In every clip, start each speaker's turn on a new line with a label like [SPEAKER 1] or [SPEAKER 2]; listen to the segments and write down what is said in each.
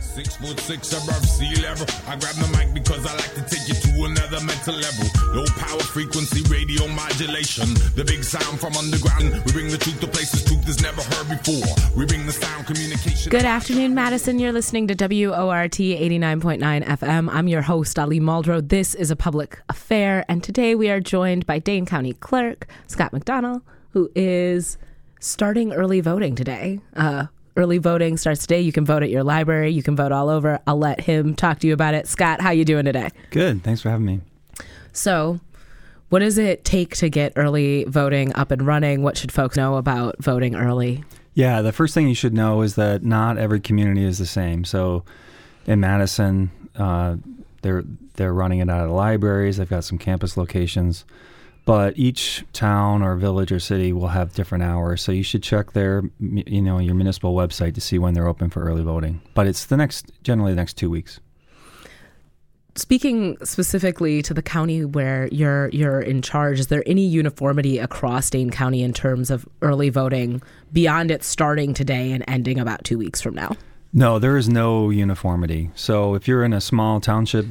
[SPEAKER 1] Six foot six above sea level. I grab the mic because I like to take you to another mental level. Low power frequency radio modulation. The big sound from underground. We bring the truth to places truth is never heard before. We bring the sound communication.
[SPEAKER 2] Good afternoon, Madison. You're listening to WORT 89.9 FM. I'm your host, Ali Muldrow. This is a public affair, and today we are joined by Dane County Clerk Scott McDonell, who is starting early voting today. Uh, early voting starts today. You can vote at your library. You can vote all over. I'll let him talk to you about it. Scott, how you doing today?
[SPEAKER 3] Good. Thanks for having me.
[SPEAKER 2] So, what does it take to get early voting up and running? What should folks know about voting early?
[SPEAKER 3] Yeah, the first thing you should know is that not every community is the same. So, in Madison, uh, they're they're running it out of the libraries. They've got some campus locations but each town or village or city will have different hours. So you should check their, you know, your municipal website to see when they're open for early voting. But it's the next, generally the next two weeks.
[SPEAKER 2] Speaking specifically to the county where you're you're in charge, is there any uniformity across Dane County in terms of early voting beyond it starting today and ending about two weeks from now?
[SPEAKER 3] No, there is no uniformity. So if you're in a small township,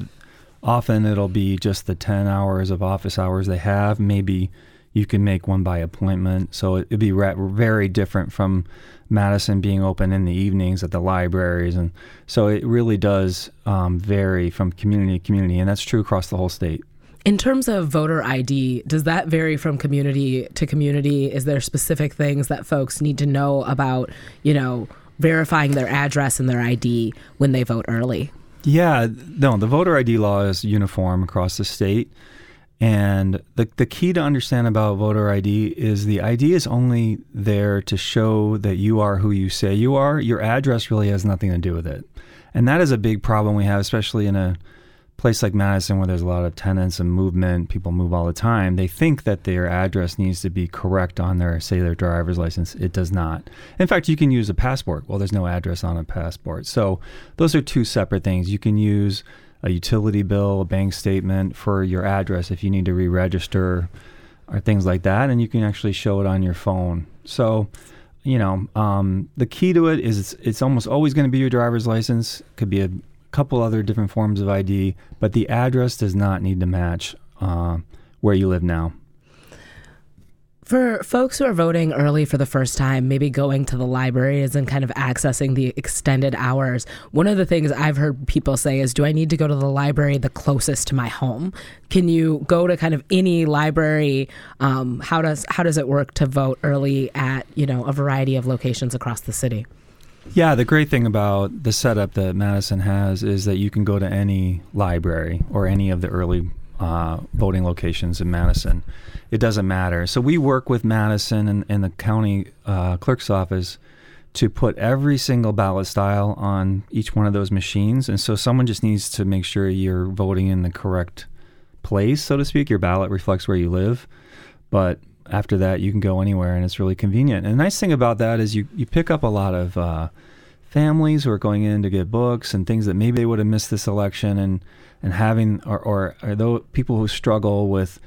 [SPEAKER 3] often it'll be just the 10 hours of office hours they have. Maybe you can make one by appointment. So it'd be very different from Madison being open in the evenings at the libraries. And so it really does um, vary from community to community. And that's true across the whole state.
[SPEAKER 2] In terms of voter ID, does that vary from community to community? Is there specific things that folks need to know about, you know, verifying their address and their ID when they vote early?
[SPEAKER 3] Yeah, no, the voter ID law is uniform across the state. And the, the key to understand about voter ID is the ID is only there to show that you are who you say you are. Your address really has nothing to do with it. And that is a big problem we have, especially in a place like Madison, where there's a lot of tenants and movement, people move all the time, they think that their address needs to be correct on their, say, their driver's license. It does not. In fact, you can use a passport. Well, there's no address on a passport. So those are two separate things. You can use a utility bill, a bank statement for your address if you need to re register or things like that. And you can actually show it on your phone. So, you know, um, the key to it is it's, it's almost always going to be your driver's license. Could be a couple other different forms of ID, but the address does not need to match uh, where you live now.
[SPEAKER 2] For folks who are voting early for the first time, maybe going to the libraries and kind of accessing the extended hours, one of the things I've heard people say is, Do I need to go to the library the closest to my home? Can you go to kind of any library? Um, how does how does it work to vote early at you know a variety of locations across the city?
[SPEAKER 3] Yeah, the great thing about the setup that Madison has is that you can go to any library or any of the early uh, voting locations in Madison. It doesn't matter. So we work with Madison and, and the county uh, clerk's office to put every single ballot style on each one of those machines. And so someone just needs to make sure you're voting in the correct place, so to speak. Your ballot reflects where you live. But after that, you can go anywhere, and it's really convenient. And the nice thing about that is you you pick up a lot of uh, families who are going in to get books and things that maybe they would have missed this election, and and having or or, or those people who struggle with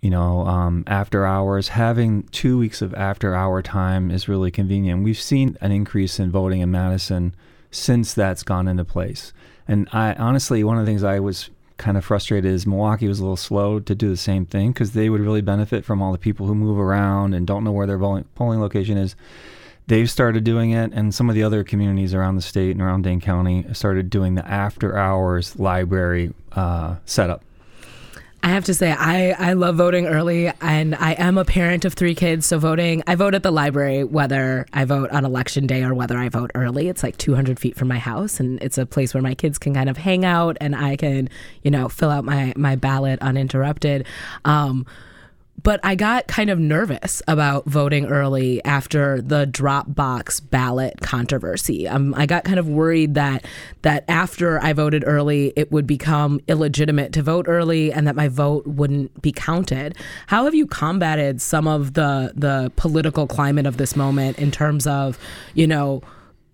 [SPEAKER 3] you know um, after hours having two weeks of after hour time is really convenient. We've seen an increase in voting in Madison since that's gone into place. And I honestly, one of the things I was kind of frustrated is Milwaukee was a little slow to do the same thing because they would really benefit from all the people who move around and don't know where their polling location is. They've started doing it, and some of the other communities around the state and around Dane County started doing the after hours library uh, setup.
[SPEAKER 2] I have to say, I, I love voting early, and I am a parent of three kids. So, voting, I vote at the library, whether I vote on election day or whether I vote early. It's like 200 feet from my house, and it's a place where my kids can kind of hang out and I can, you know, fill out my, my ballot uninterrupted. Um, but I got kind of nervous about voting early after the Dropbox ballot controversy. Um, I got kind of worried that that after I voted early, it would become illegitimate to vote early, and that my vote wouldn't be counted. How have you combated some of the the political climate of this moment in terms of, you know?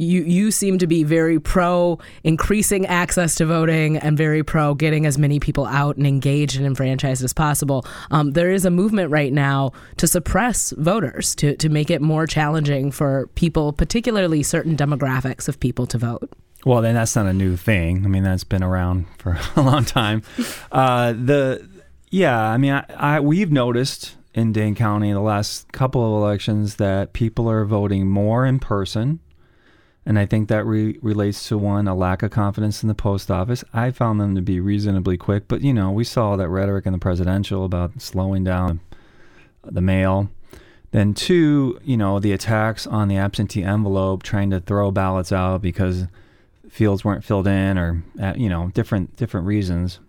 [SPEAKER 2] You you seem to be very pro increasing access to voting and very pro getting as many people out and engaged and enfranchised as possible. Um, there is a movement right now to suppress voters to to make it more challenging for people, particularly certain demographics of people, to vote.
[SPEAKER 3] Well, then that's not a new thing. I mean, that's been around for a long time. Uh, the yeah, I mean, I, I, we've noticed in Dane County the last couple of elections that people are voting more in person and I think that re- relates to one, a lack of confidence in the post office. I found them to be reasonably quick, but you know, we saw that rhetoric in the presidential about slowing down the mail. Then, two, you know, the attacks on the absentee envelope, trying to throw ballots out because fields weren't filled in or, uh, you know, different different reasons.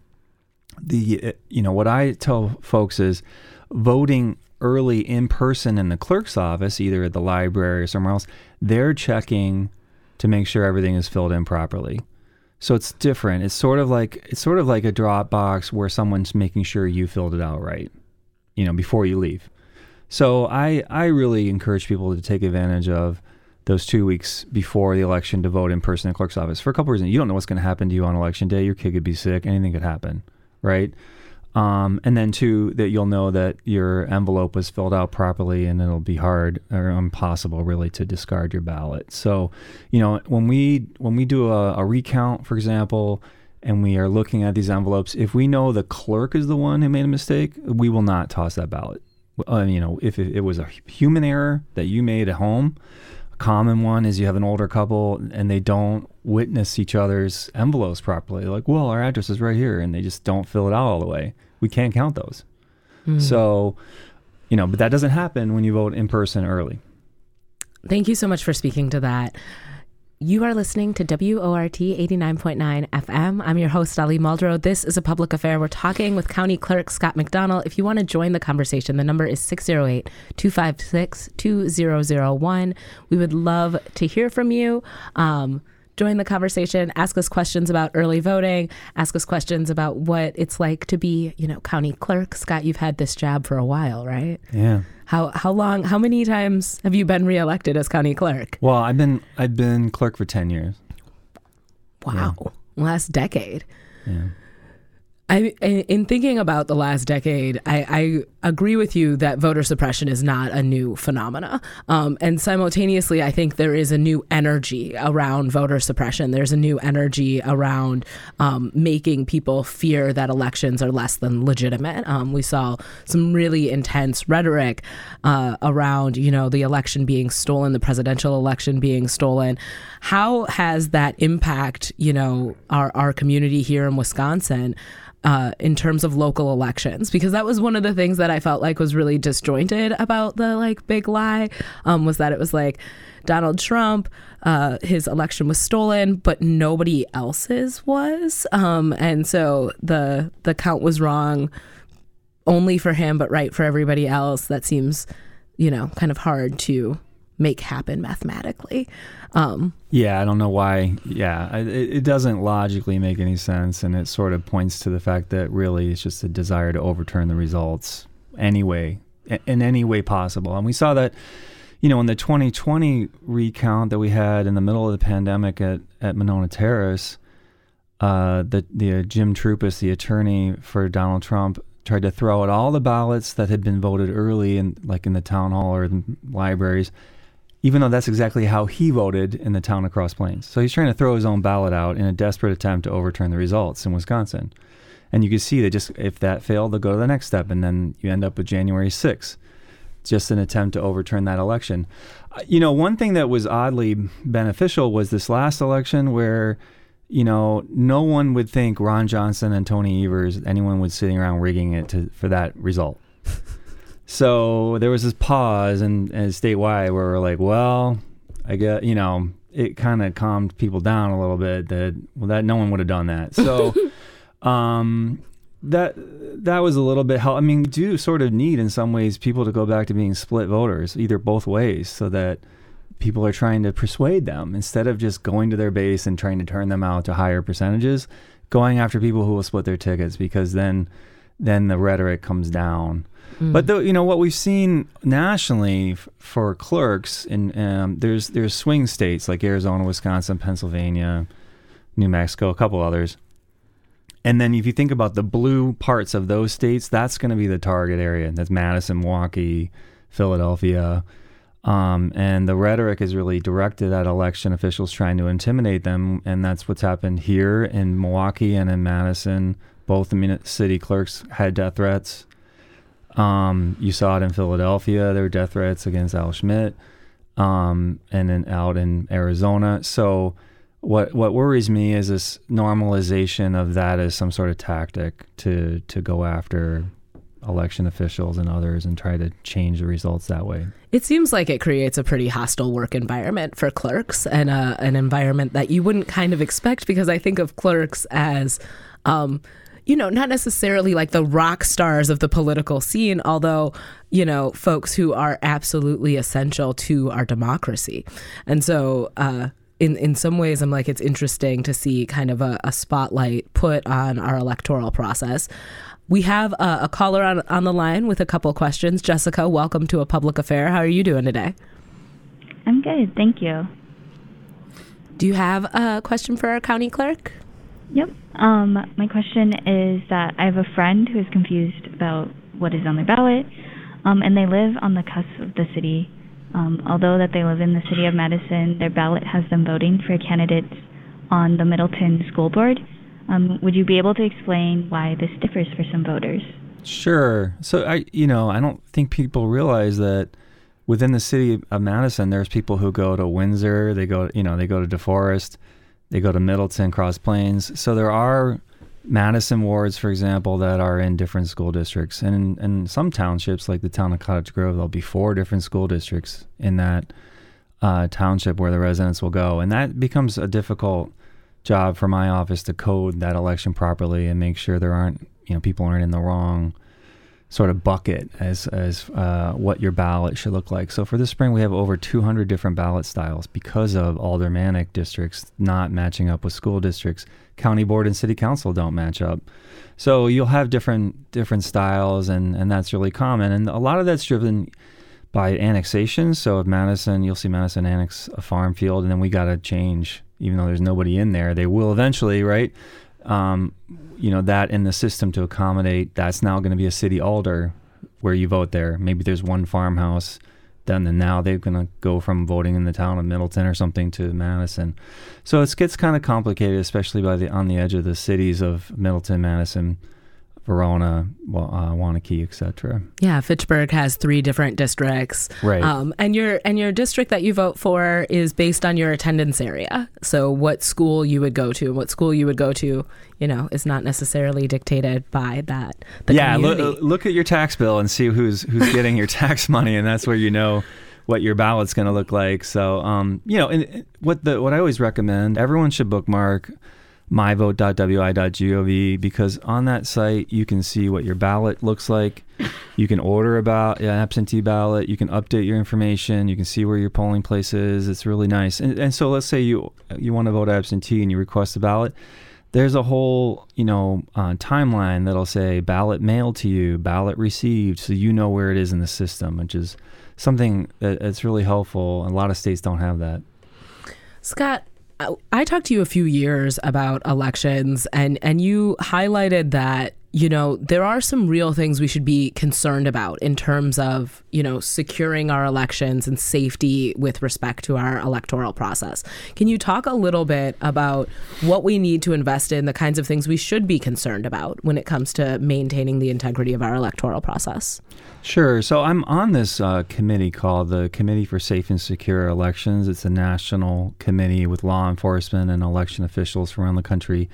[SPEAKER 3] The, uh, you know, what I tell folks is voting early in person in the clerk's office, either at the library or somewhere else, they're checking to make sure everything is filled in properly. So it's different. It's sort of like it's sort of like a Dropbox where someone's making sure you filled it out right, you know, before you leave. So I I really encourage people to take advantage of those two weeks before the election to vote in person the clerk's office for a couple reasons. You don't know what's going to happen to you on election day. Your kid could be sick. Anything could happen, right? Um, and then two, that you'll know that your envelope was filled out properly, and it'll be hard or impossible, really, to discard your ballot. So, you know, when we when we do a, a recount, for example, and we are looking at these envelopes, if we know the clerk is the one who made a mistake, we will not toss that ballot. Uh, you know, if it, it was a human error that you made at home, common one is you have an older couple and they don't witness each other's envelopes properly. Like, well, our address is right here, and they just don't fill it out all the way we can't count those. Mm. So, you know, but that doesn't happen when you vote in person early.
[SPEAKER 2] Thank you so much for speaking to that. You are listening to WORT 89.9 FM. I'm your host, Ali Muldrow. This is a public affair. We're talking with County Clerk Scott McDonell. If you want to join the conversation, the number is 608 256 2001. We would love to hear from you. Um, join the conversation, ask us questions about early voting, ask us questions about what it's like to be, you know, county clerk. Scott, you've had this job for a while, right?
[SPEAKER 3] Yeah.
[SPEAKER 2] How how long how many times have you been reelected as county clerk?
[SPEAKER 3] Well, I've been I've been clerk for 10 years.
[SPEAKER 2] Wow. Yeah. Last decade.
[SPEAKER 3] Yeah.
[SPEAKER 2] I, in thinking about the last decade, I, I, agree with you that voter suppression is not a new phenomena. Um, and simultaneously, I think there is a new energy around voter suppression. There's a new energy around um, making people fear that elections are less than legitimate. Um, we saw some really intense rhetoric uh, around, you know, the election being stolen, the presidential election being stolen. How has that impact, you know, our, our community here in Wisconsin? uh, in terms of local elections because that was one of the things that I felt like was really disjointed about the like big lie um, was that it was like Donald Trump uh, his election was stolen but nobody else's was um, and so the the count was wrong only for him but right for everybody else that seems you know kind of hard to make happen mathematically. Um,
[SPEAKER 3] yeah, I don't know why. Yeah, it, it, doesn't logically make any sense, and it sort of points to the fact that really it's just a desire to overturn the results anyway, in any way possible. And we saw that, you know, in the 2020 recount that we had in the middle of the pandemic at at Monona Terrace. Uh, the the uh, Jim Troupis, the attorney for Donald Trump, tried to throw out all the ballots that had been voted early in like in the town hall or the libraries even though that's exactly how he voted in the town of Cross Plains. So he's trying to throw his own ballot out in a desperate attempt to overturn the results in Wisconsin. And you can see that just if that failed, they'll go to the next step, and then you end up with January 6th, just an attempt to overturn that election. Uh, you know, one thing that was oddly beneficial was this last election where, you know, no one would think Ron Johnson and Tony Evers, anyone was sitting around rigging it to, for that result. So there was this pause and, and statewide where we're like, well, I get, you know, it kind of calmed people down a little bit that, well, that no one would have done that. So, um, that that was a little bit help. I mean, we do sort of need in some ways people to go back to being split voters, either both ways, so that people are trying to persuade them instead of just going to their base and trying to turn them out to higher percentages, going after people who will split their tickets because then then the rhetoric comes down. But the, you know what we've seen nationally f- for clerks, in um, there's there's swing states like Arizona, Wisconsin, Pennsylvania, New Mexico, a couple others. And then if you think about the blue parts of those states, that's going to be the target area. That's Madison, Milwaukee, Philadelphia. Um, and the rhetoric is really directed at election officials trying to intimidate them. And that's what's happened here in Milwaukee and in Madison. Both the city clerks had death threats. Um, you saw it in Philadelphia. There were death threats against Al Schmidt, um, and then out in Arizona. So, what what worries me is this normalization of that as some sort of tactic to to go after election officials and others and try to change the results that way.
[SPEAKER 2] It seems like it creates a pretty hostile work environment for clerks and uh, an environment that you wouldn't kind of expect because I think of clerks as. Um, you know, not necessarily like the rock stars of the political scene, although, you know, folks who are absolutely essential to our democracy. And so, uh, in, in some ways, I'm like, it's interesting to see kind of a, a spotlight put on our electoral process. We have a, a caller on, on the line with a couple questions. Jessica, welcome to a public affair. How are you doing today?
[SPEAKER 4] I'm good, thank you.
[SPEAKER 2] Do you have a question for our county clerk?
[SPEAKER 4] Yep. Um, my question is that I have a friend who is confused about what is on their ballot, um, and they live on the cusp of the city. Um, although that they live in the city of Madison, their ballot has them voting for candidates on the Middleton School Board. Um, would you be able to explain why this differs for some voters?
[SPEAKER 3] Sure. So I, you know, I don't think people realize that within the city of Madison, there's people who go to Windsor. They go, you know, they go to DeForest. They go to Middleton, Cross Plains. So there are Madison wards, for example, that are in different school districts. And in, in some townships, like the town of Cottage Grove, there'll be four different school districts in that uh, township where the residents will go. And that becomes a difficult job for my office to code that election properly and make sure there aren't, you know, people aren't in the wrong sort of bucket as as uh, what your ballot should look like. So for this spring, we have over 200 different ballot styles because of aldermanic districts not matching up with school districts. County board and city council don't match up. So you'll have different different styles, and and that's really common. And a lot of that's driven by annexation. So if Madison, you'll see Madison annex a farm field, and then we got to change, even though there's nobody in there. They will eventually, right? Um, you know, that in the system to accommodate that's now going to be a city alder where you vote there. Maybe there's one farmhouse. Then and now they're going to go from voting in the town of Middleton or something to Madison. So it gets kind of complicated, especially by the on the edge of the cities of Middleton, Madison, Verona, Wa- uh, Waunakee, etc.
[SPEAKER 2] Yeah, Fitchburg has three different districts.
[SPEAKER 3] Right.
[SPEAKER 2] Um, and your and your district that you vote for is based on your attendance area. So what school you would go to, what school you would go to, you know, is not necessarily dictated by that. The
[SPEAKER 3] yeah,
[SPEAKER 2] community.
[SPEAKER 3] look, look at your tax bill and see who's who's getting your tax money, and that's where you know what your ballot's going to look like. So, um, you know, and what the what I always recommend, everyone should bookmark myvote.wi.gov because on that site you can see what your ballot looks like. You can order about an absentee ballot. You can update your information. You can see where your polling place is. It's really nice. And, and so let's say you you want to vote absentee and you request a ballot. There's a whole you know uh, timeline that'll say ballot mailed to you, ballot received, so you know where it is in the system, which is something that, that's really helpful. A lot of states don't have that.
[SPEAKER 2] Scott, I- talked to you a few years about elections, and and you highlighted that you know there are some real things we should be concerned about in terms of you know securing our elections and safety with respect to our electoral process. Can you talk a little bit about what we need to invest in, the kinds of things we should be concerned about when it comes to maintaining the integrity of our electoral process?
[SPEAKER 3] Sure. So I'm on this uh, committee called the Committee for Safe and Secure Elections. It's a national committee with law enforcement and election officials from around the country.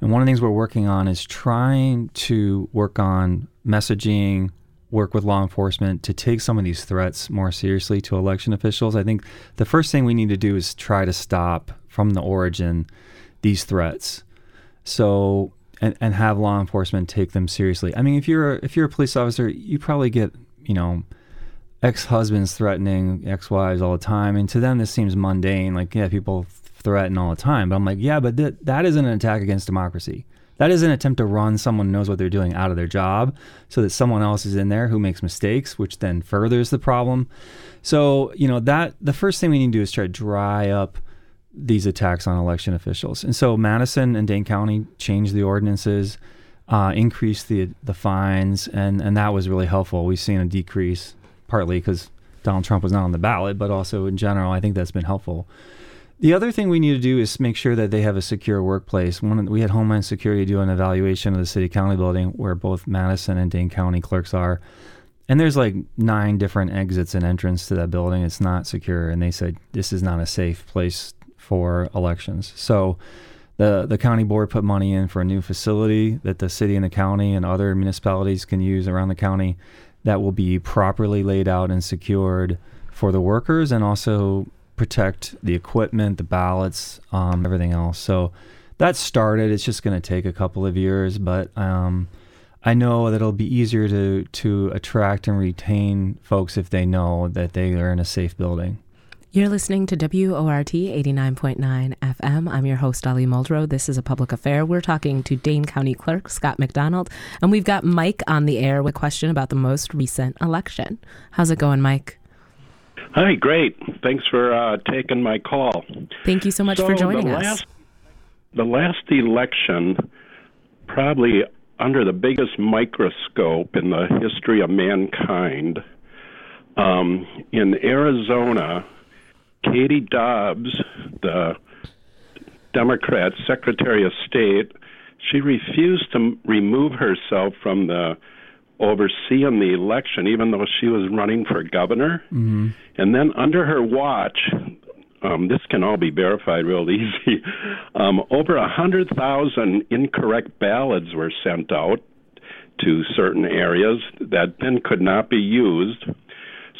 [SPEAKER 3] And one of the things we're working on is trying to work on messaging, work with law enforcement to take some of these threats more seriously to election officials. I think the first thing we need to do is try to stop from the origin these threats. So and, and have law enforcement take them seriously. I mean, if you're a, if you're a police officer, you probably get you know ex-husbands threatening ex-wives all the time, and to them this seems mundane. Like yeah, people threaten all the time, but I'm like yeah, but th- that isn't an attack against democracy. That is an attempt to run someone knows what they're doing out of their job so that someone else is in there who makes mistakes, which then furthers the problem. So, you know, that the first thing we need to do is try to dry up these attacks on election officials. And so Madison and Dane County changed the ordinances, uh, increased the the fines, and and that was really helpful. We've seen a decrease, partly because Donald Trump was not on the ballot, but also in general, I think that's been helpful. The other thing we need to do is make sure that they have a secure workplace. One, we had Homeland Security do an evaluation of the city county building where both Madison and Dane County clerks are. And there's like nine different exits and entrance to that building. It's not secure. And they said this is not a safe place for elections. So the the county board put money in for a new facility that the city and the county and other municipalities can use around the county that will be properly laid out and secured for the workers and also protect the equipment, the ballots, um, everything else. So that started. It's just going to take a couple of years, but um, I know that it'll be easier to to attract and retain folks if they know that they are in a safe building.
[SPEAKER 2] You're listening to WORT 89.9 FM. I'm your host, Ali Muldrow. This is a public affair. We're talking to Dane County Clerk Scott McDonell, and we've got Mike on the air with a question about the most recent election. How's it going, Mike?
[SPEAKER 5] Hi, great. Thanks for uh, taking my call.
[SPEAKER 2] Thank you so much
[SPEAKER 5] so
[SPEAKER 2] for joining
[SPEAKER 5] the
[SPEAKER 2] us.
[SPEAKER 5] Last, the last election, probably under the biggest microscope in the history of mankind, um, in Arizona, Katie Hobbs, the Democrat Secretary of State, she refused to remove herself from the overseeing the election, even though she was running for governor.
[SPEAKER 3] Mm-hmm.
[SPEAKER 5] And then under her watch, um, this can all be verified real easy. Um, over a hundred thousand incorrect ballots were sent out to certain areas that then could not be used.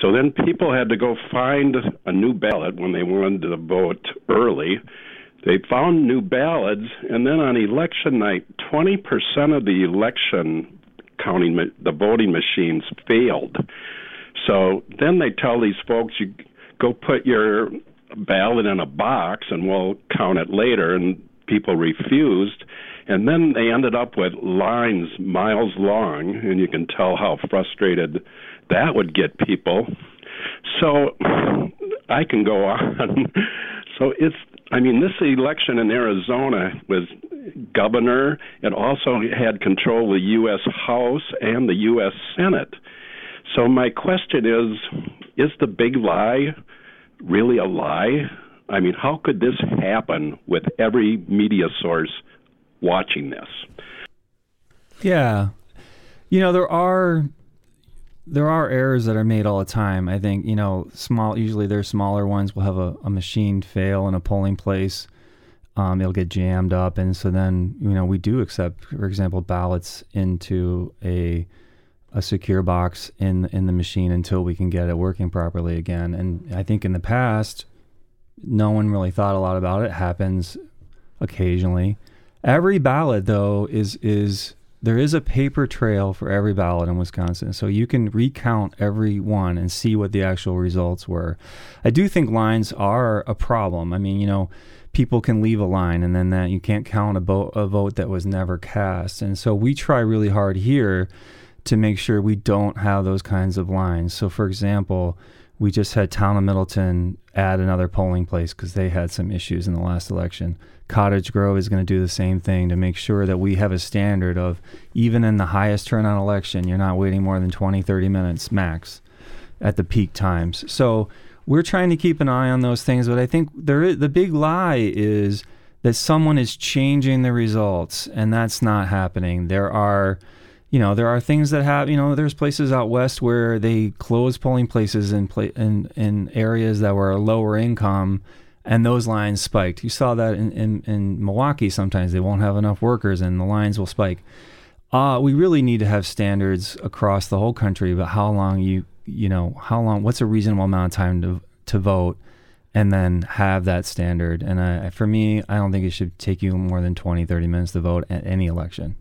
[SPEAKER 5] So then people had to go find a new ballot when they wanted to vote early. They found new ballots, and then on election night, 20% of the election counting, the voting machines failed. So then they tell these folks, you go put your ballot in a box and we'll count it later. And people refused. And then they ended up with lines miles long, and you can tell how frustrated that would get people. So I can go on. so it's, I mean, this election in Arizona was governor. It also had control of the U.S. House and the U.S. Senate. So my question is is the big lie really a lie? I mean, how could this happen with every media source watching this?
[SPEAKER 3] Yeah. You know, there are there are errors that are made all the time. I think, you know, small usually they're smaller ones We'll have a, a machine fail in a polling place. Um, it'll get jammed up and so then, you know, we do accept, for example, ballots into a a secure box in in the machine until we can get it working properly again. And I think in the past, no one really thought a lot about it. it happens occasionally. Every ballot, though, is is there is a paper trail for every ballot in Wisconsin, so you can recount every one and see what the actual results were. I do think lines are a problem. I mean, you know, people can leave a line and then that you can't count a, bo- a vote that was never cast, and so we try really hard here to make sure we don't have those kinds of lines. So, for example, we just had Town of Middleton add another polling place because they had some issues in the last election. Cottage Grove is going to do the same thing to make sure that we have a standard of even in the highest turnout election, you're not waiting more than 20, 30 minutes max at the peak times. So we're trying to keep an eye on those things, but I think there is, the big lie is that someone is changing the results, and that's not happening. There are you know, there are things that have, you know, there's places out west where they close polling places in, pla- in, in areas that were lower income and those lines spiked. You saw that in, in, in Milwaukee sometimes. They won't have enough workers and the lines will spike. Uh, we really need to have standards across the whole country about how long you, you know, how long, what's a reasonable amount of time to, to vote and then have that standard. And I, for me, I don't think it should take you more than 20, 30 minutes to vote at any election.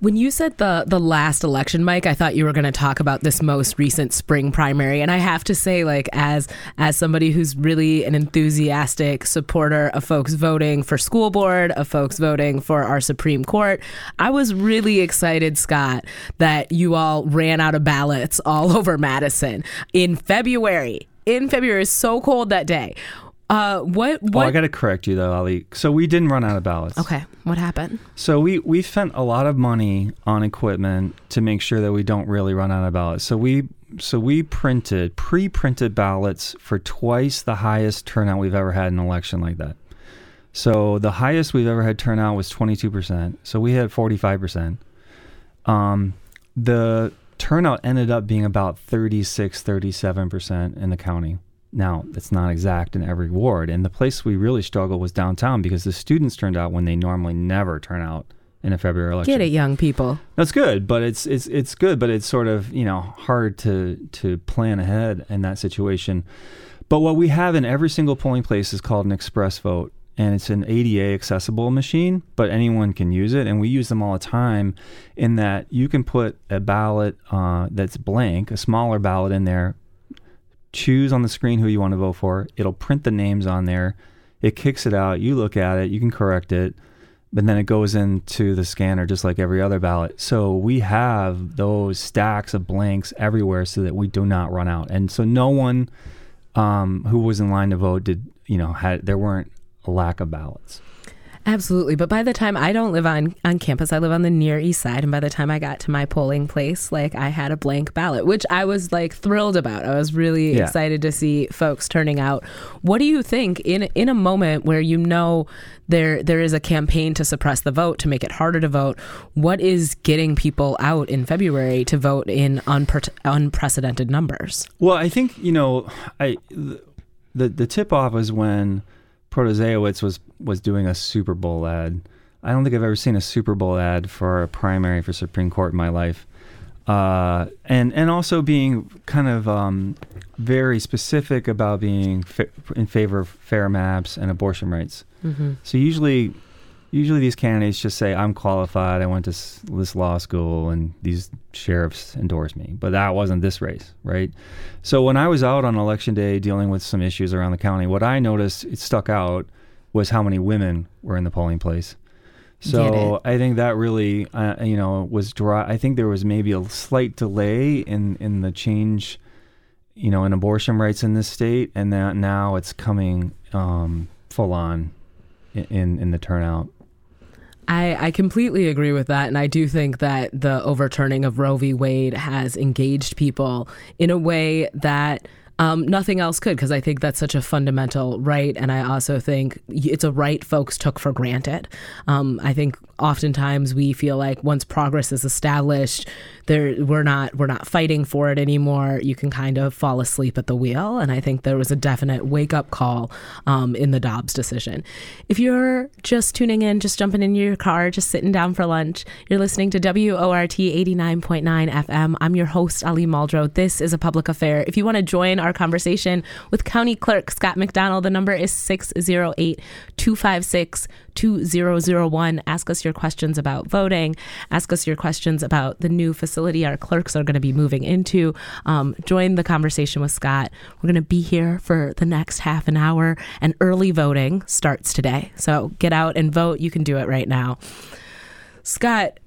[SPEAKER 2] When you said the the last election, Mike, I thought you were going to talk about this most recent spring primary, and I have to say, like as as somebody who's really an enthusiastic supporter of folks voting for school board, of folks voting for our Supreme Court, I was really excited, Scott, that you all ran out of ballots all over Madison in February. In February, it's so cold that day. Uh, what? What?
[SPEAKER 3] Oh, I got to correct you though, Ali. So we didn't run out of ballots.
[SPEAKER 2] okay, what happened?
[SPEAKER 3] So we we spent a lot of money on equipment to make sure that we don't really run out of ballots. So we so we printed pre-printed ballots for twice the highest turnout we've ever had in an election like that. So the highest we've ever had turnout was 22%. So we had 45%. Um, the turnout ended up being about 36, 37% in the county. Now, it's not exact in every ward. And the place we really struggled was downtown because the students turned out when they normally never turn out in a February election.
[SPEAKER 2] Get it, young people.
[SPEAKER 3] That's good, but it's it's it's good, but it's sort of you know hard to to plan ahead in that situation. But what we have in every single polling place is called an express vote, and it's an ADA accessible machine, but anyone can use it, and we use them all the time. In that you can put a ballot uh, that's blank, a smaller ballot in there, choose on the screen who you want to vote for. It'll print the names on there. It kicks it out. You look at it. You can correct it. But then it goes into the scanner just like every other ballot. So we have those stacks of blanks everywhere so that we do not run out. And so no one um, who was in line to vote did, you know, had there weren't a lack of ballots.
[SPEAKER 2] Absolutely. But by the time I don't live on, on campus, I live on the near east side. And by the time I got to my polling place, like I had a blank ballot, which I was like thrilled about. I was really
[SPEAKER 3] Yeah.
[SPEAKER 2] excited to see folks turning out. What do you think in in a moment where you know there there is a campaign to suppress the vote, to make it harder to vote, what is getting people out in February to vote in unpre- unprecedented numbers?
[SPEAKER 3] Well, I think you know, I the the tip off was when Protasiewicz was was doing a Super Bowl ad. I don't think I've ever seen a Super Bowl ad for a primary for Supreme Court in my life. Uh, and and also being kind of um, very specific about being fa- in favor of fair maps and abortion rights. So usually, usually these candidates just say, "I'm qualified. I went to s- this law school, and these sheriffs endorse me." But that wasn't this race, right? So when I was out on election day dealing with some issues around the county, what I noticed it stuck out was how many women were in the polling place. So. I think that really, uh, you know, was dry. I think there was maybe a slight delay in in the change, you know, in abortion rights in this state, and that now it's coming um, full on in, in in the turnout.
[SPEAKER 2] I, I completely agree with that. And I do think that the overturning of Roe v. Wade has engaged people in a way that um, nothing else could, because I think that's such a fundamental right. And I also think it's a right folks took for granted. Um, I think oftentimes we feel like once progress is established, there we're not we're not fighting for it anymore. You can kind of fall asleep at the wheel, and I think there was a definite wake up call um, in the Dobbs decision. If you're just tuning in, just jumping in your car, just sitting down for lunch, you're listening to WORT 89.9 FM. I'm your host Ali Muldrow. This is a public affair. If you want to join our conversation with County Clerk Scott McDonell, the number is 608 256 2001. Ask us your questions about voting. Ask us your questions about the new facility our clerks are going to be moving into. Um, join the conversation with Scott. We're going to be here for the next half an hour, and early voting starts today. So get out and vote. You can do it right now. Scott,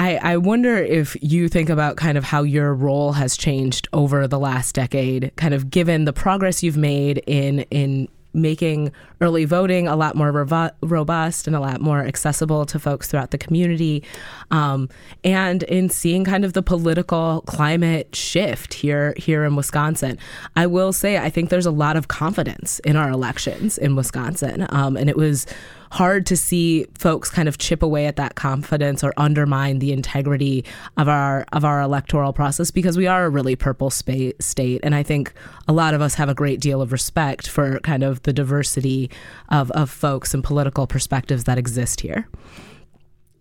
[SPEAKER 2] I, I wonder if you think about kind of how your role has changed over the last decade, kind of given the progress you've made in in making early voting a lot more revo- robust and a lot more accessible to folks throughout the community, um, and in seeing kind of the political climate shift here here in Wisconsin. I will say I think there's a lot of confidence in our elections in Wisconsin, um, and it was hard to see folks kind of chip away at that confidence or undermine the integrity of our of our electoral process because we are a really purple spa- state and I think a lot of us have a great deal of respect for kind of the diversity of, of folks and political perspectives that exist here.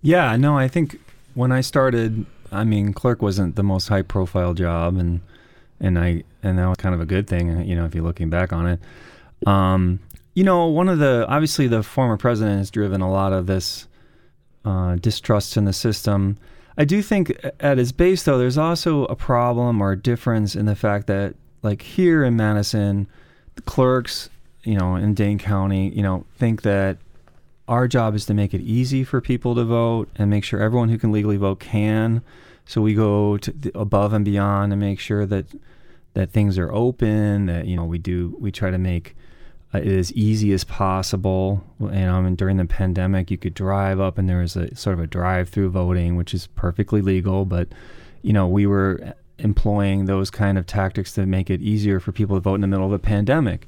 [SPEAKER 3] Yeah, no, I think when I started, I mean, clerk wasn't the most high profile job, and and I and that was kind of a good thing, you know, if you're looking back on it. Um, you know, one of the obviously the former president has driven a lot of this uh, distrust in the system. I do think at its base, though, there's also a problem or a difference in the fact that, like here in Madison, the clerks, you know, in Dane County, you know, think that our job is to make it easy for people to vote and make sure everyone who can legally vote can. So we go to the, above and beyond and make sure that that things are open. That you know we do we try to make uh, as easy as possible. And um, during the pandemic, you could drive up and there was a sort of a drive-through voting, which is perfectly legal. But you know we were employing those kind of tactics to make it easier for people to vote in the middle of a pandemic.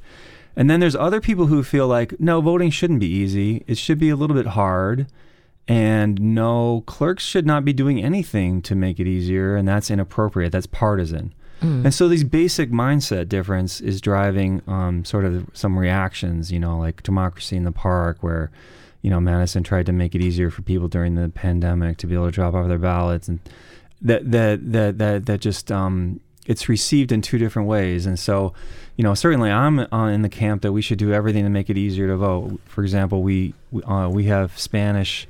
[SPEAKER 3] And then there's other people who feel like, no, voting shouldn't be easy. It should be a little bit hard. And no, clerks should not be doing anything to make it easier. And that's inappropriate. That's partisan. Mm. And so these basic mindset difference is driving um, sort of some reactions, you know, like democracy in the park, where, you know, Madison tried to make it easier for people during the pandemic to be able to drop off their ballots. And that, that, that, that, that just, um, it's received in two different ways. And so, you know, certainly I'm uh, in the camp that we should do everything to make it easier to vote. For example, we uh, we have Spanish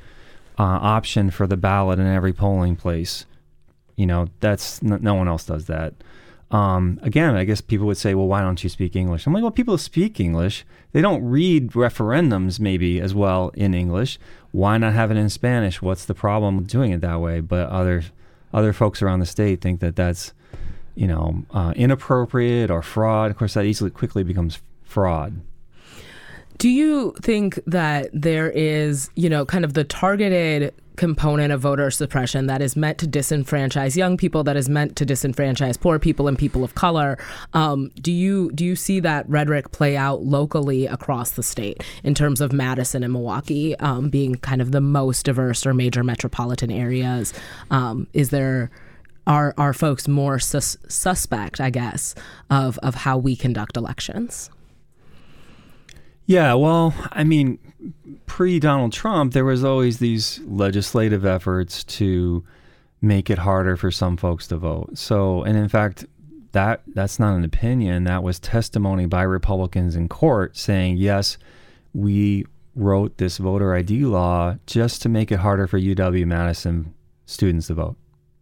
[SPEAKER 3] uh, option for the ballot in every polling place. You know, that's no one else does that. Um, again, I guess people would say, well, why don't you speak English? I'm like, well, people speak English. They don't read referendums maybe as well in English. Why not have it in Spanish? What's the problem doing it that way? But other other folks around the state think that that's you know, uh, inappropriate or fraud. Of course, that easily quickly becomes fraud.
[SPEAKER 2] Do you think that there is, you know, kind of the targeted component of voter suppression that is meant to disenfranchise young people, that is meant to disenfranchise poor people and people of color? Um, do you do you see that rhetoric play out locally across the state in terms of Madison and Milwaukee um, being kind of the most diverse or major metropolitan areas? Um, is there are are folks more sus- suspect, I guess, of of how we conduct elections?
[SPEAKER 3] Yeah, well, I mean, pre Donald Trump, there was always these legislative efforts to make it harder for some folks to vote. So, and in fact, that that's not an opinion. That was testimony by Republicans in court saying, yes, we wrote this voter ID law just to make it harder for UW Madison students to vote.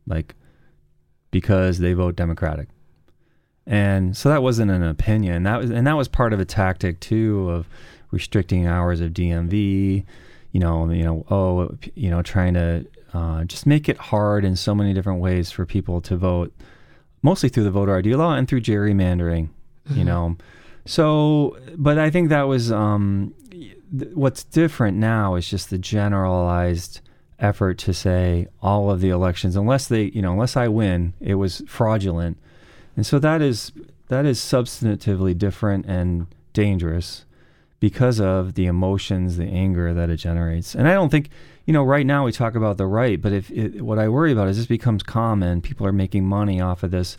[SPEAKER 3] Like because they vote Democratic. And so that wasn't an opinion. That was and that was part of a tactic too of restricting hours of DMV, you know, you know, oh, you know, trying to uh, just make it hard in so many different ways for people to vote, mostly through the voter ID law and through gerrymandering, mm-hmm. you know. So, but I think that was um, th- what's different now is just the generalized effort to say all of the elections, unless they, you know, unless I win, it was fraudulent, and so that is that is substantively different and dangerous because of the emotions, the anger that it generates. And I don't think, you know, right now we talk about the right, but if it, what I worry about is this becomes common, people are making money off of this,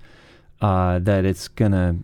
[SPEAKER 3] uh, that it's gonna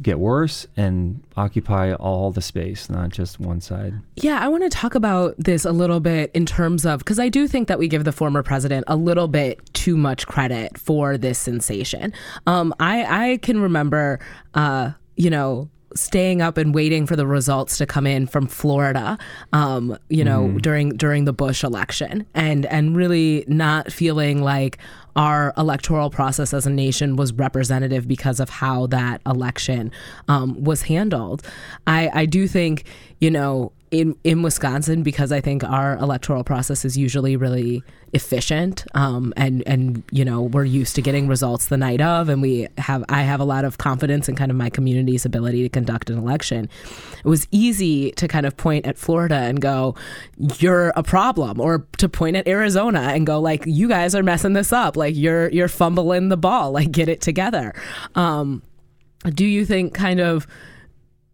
[SPEAKER 3] get worse and occupy all the space, not just one side.
[SPEAKER 2] Yeah, I want to talk about this a little bit in terms of because I do think that we give the former president a little bit too much credit for this sensation. Um, I I can remember, uh, you know, staying up and waiting for the results to come in from Florida, um, you know, mm-hmm. during during the Bush election, and and really not feeling like our electoral process as a nation was representative because of how that election um, was handled. I I do think you know in in Wisconsin because I think our electoral process is usually really efficient um, and and you know we're used to getting results the night of and we have I have a lot of confidence in kind of my community's ability to conduct an election. It was easy to kind of point at Florida and go you're a problem or to point at Arizona and go like you guys are messing this up like you're you're fumbling the ball like get it together. Um, do you think kind of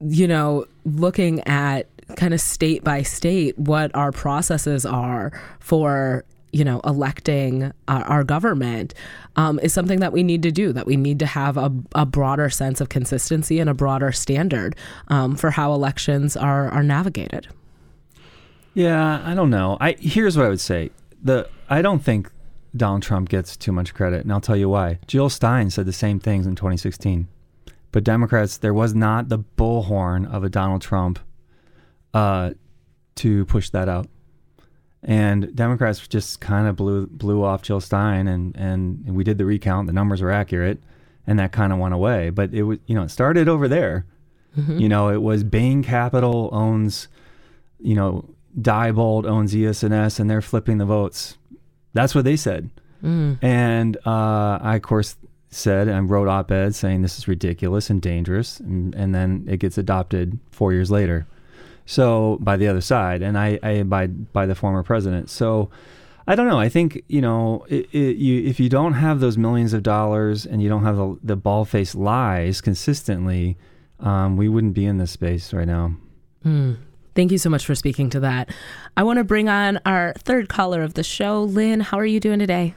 [SPEAKER 2] you know looking at kind of state by state what our processes are for you know electing our, our government um, is something that we need to do that we need to have a, a broader sense of consistency and a broader standard um, for how elections are are navigated.
[SPEAKER 3] Yeah i don't know. I here's what i would say. The i don't think Donald Trump gets too much credit, and I'll tell you why. Jill Stein said the same things in 2016, but Democrats there was not the bullhorn of a Donald Trump uh, to push that out, and Democrats just kind of blew blew off Jill Stein, and and we did the recount. The numbers were accurate, and that kind of went away. But it was you know it started over there. You know, it was Bain Capital owns, you know, Diebold owns ES&S, and they're flipping the votes. That's what they said. And uh, I, of course, said and wrote op-ed saying this is ridiculous and dangerous, and, and then it gets adopted four years later. So by the other side, and I, I by by the former president. So I don't know. I think you know it, it, you, if you don't have those millions of dollars and you don't have the, the ball-faced lies consistently, um, we wouldn't be in this space right now.
[SPEAKER 2] Thank you so much for speaking to that. I want to bring on our third caller of the show. Lynn, how are you doing today?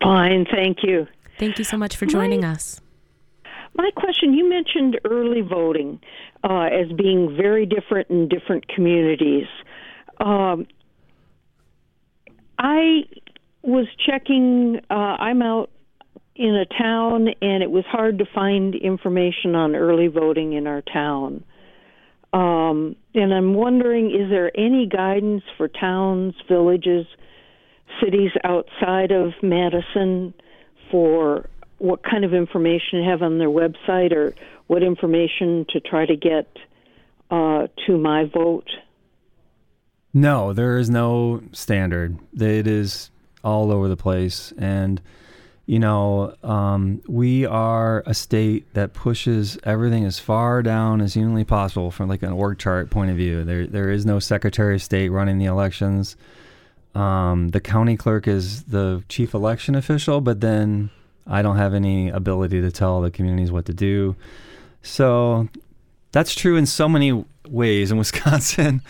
[SPEAKER 6] Fine, thank you.
[SPEAKER 2] Thank you so much for joining us.
[SPEAKER 6] My question you mentioned early voting uh, as being very different in different communities. Um, I was checking, uh, I'm out in a town, and it was hard to find information on early voting in our town. Um, and I'm wondering is there any guidance for towns, villages, cities outside of Madison for what kind of information to have on their website or what information to try to get uh, to my vote?
[SPEAKER 3] No, there is no standard. It is all over the place. And, you know, um, we are a state that pushes everything as far down as humanly possible from like an org chart point of view. There, there is no Secretary of State running the elections. Um, the county clerk is the chief election official, but then I don't have any ability to tell the communities what to do. So that's true in so many ways in Wisconsin.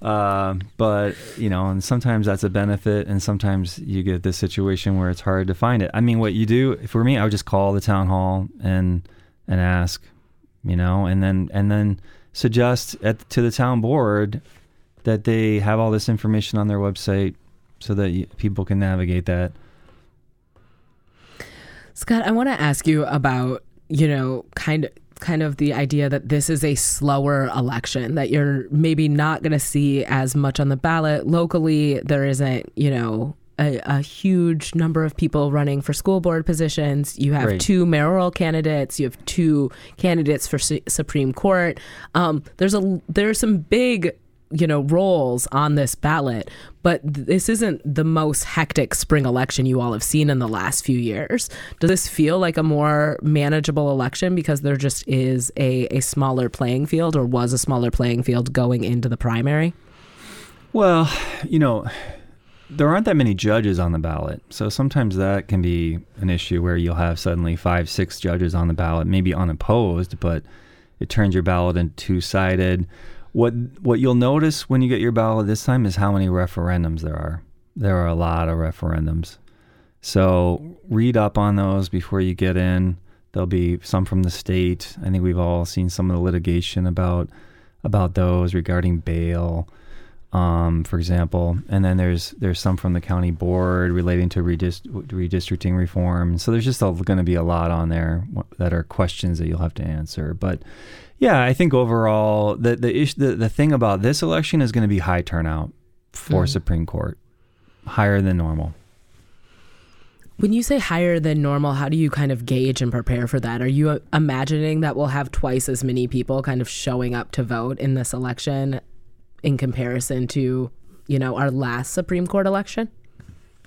[SPEAKER 3] Uh, but you know, and sometimes that's a benefit, and sometimes you get this situation where it's hard to find it. I mean, what you do for me, I would just call the town hall and and ask, you know, and then and then suggest at, to the town board that they have all this information on their website so that y- people can navigate that.
[SPEAKER 2] Scott, I want to ask you about, you know, kind of kind of the idea that this is a slower election that you're maybe not going to see as much on the ballot. Locally there isn't you know a, a huge number of people running for school board positions. You have
[SPEAKER 3] Right.
[SPEAKER 2] two mayoral candidates. You have two candidates for su- supreme court. Um, there's a there's some big you know roles on this ballot but this isn't the most hectic spring election you all have seen in the last few years does this feel like a more manageable election because there just is a, a smaller playing field or was a smaller playing field going into the primary
[SPEAKER 3] Well, you know, there aren't that many judges on the ballot. So sometimes that can be an issue where you'll have suddenly five, six judges on the ballot, maybe unopposed, but it turns your ballot into two sided. What what you'll notice when you get your ballot this time is how many referendums there are. There are a lot of referendums. So read up on those before you get in. There'll be some from the state. I think we've all seen some of the litigation about about those regarding bail um, for example, and then there's there's some from the county board relating to redist- redistricting reform. So there's just going to be a lot on there that are questions that you'll have to answer. But yeah, I think overall the the ish, the, the thing about this election is going to be high turnout for Supreme Court, higher than normal.
[SPEAKER 2] When you say higher than normal, how do you kind of gauge and prepare for that? Are you uh, imagining that we'll have twice as many people kind of showing up to vote in this election in comparison to, you know, our last Supreme Court election?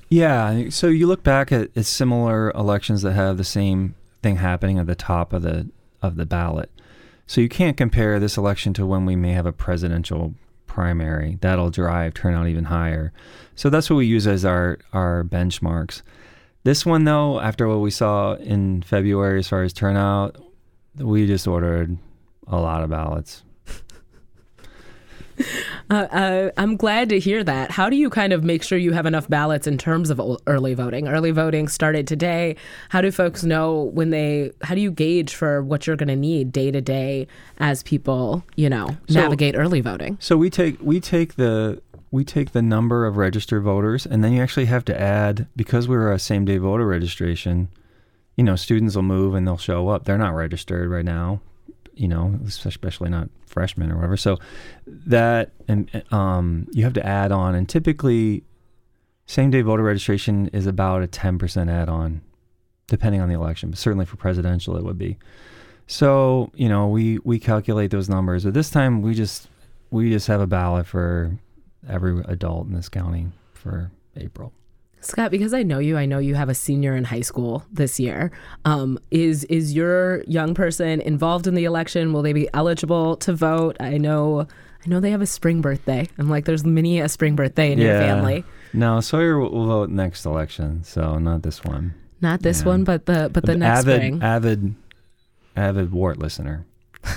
[SPEAKER 3] Yeah. So you look back at, at similar elections that have the same thing happening at the top of the of the ballot. So you can't compare this election to when we may have a presidential primary. That'll drive turnout even higher. So that's what we use as our our benchmarks. This one though, after what we saw in February as far as turnout, we just ordered a lot of ballots.
[SPEAKER 2] Uh, uh, I'm glad to hear that. How do you kind of make sure you have enough ballots in terms of early voting? Early voting started today. How do folks know when they, how do you gauge for what you're going to need day to day as people, you know,
[SPEAKER 3] So-
[SPEAKER 2] navigate early voting?
[SPEAKER 3] So we take we take the we take the number of registered voters, and then you actually have to add because we're a same day voter registration. You know, students will move and they'll show up. They're not registered right now. You know, especially not freshmen or whatever. So that and um, you have to add on, and typically, same day voter registration is about a ten percent add on, depending on the election. But certainly for presidential, it would be. So you know, we we calculate those numbers, but this time we just we just have a ballot for every adult in this county for April.
[SPEAKER 2] Scott, because I know you, I know you have a senior in high school this year. Um, is is your young person involved in the election? Will they be eligible to vote? I know, I know they have a spring birthday. I'm like, there's many a spring birthday in yeah. your family.
[SPEAKER 3] No, Sawyer will, will, vote next election, so not this one.
[SPEAKER 2] Not this yeah. one, but the but the, the next
[SPEAKER 3] avid,
[SPEAKER 2] spring.
[SPEAKER 3] Avid, avid WORT listener.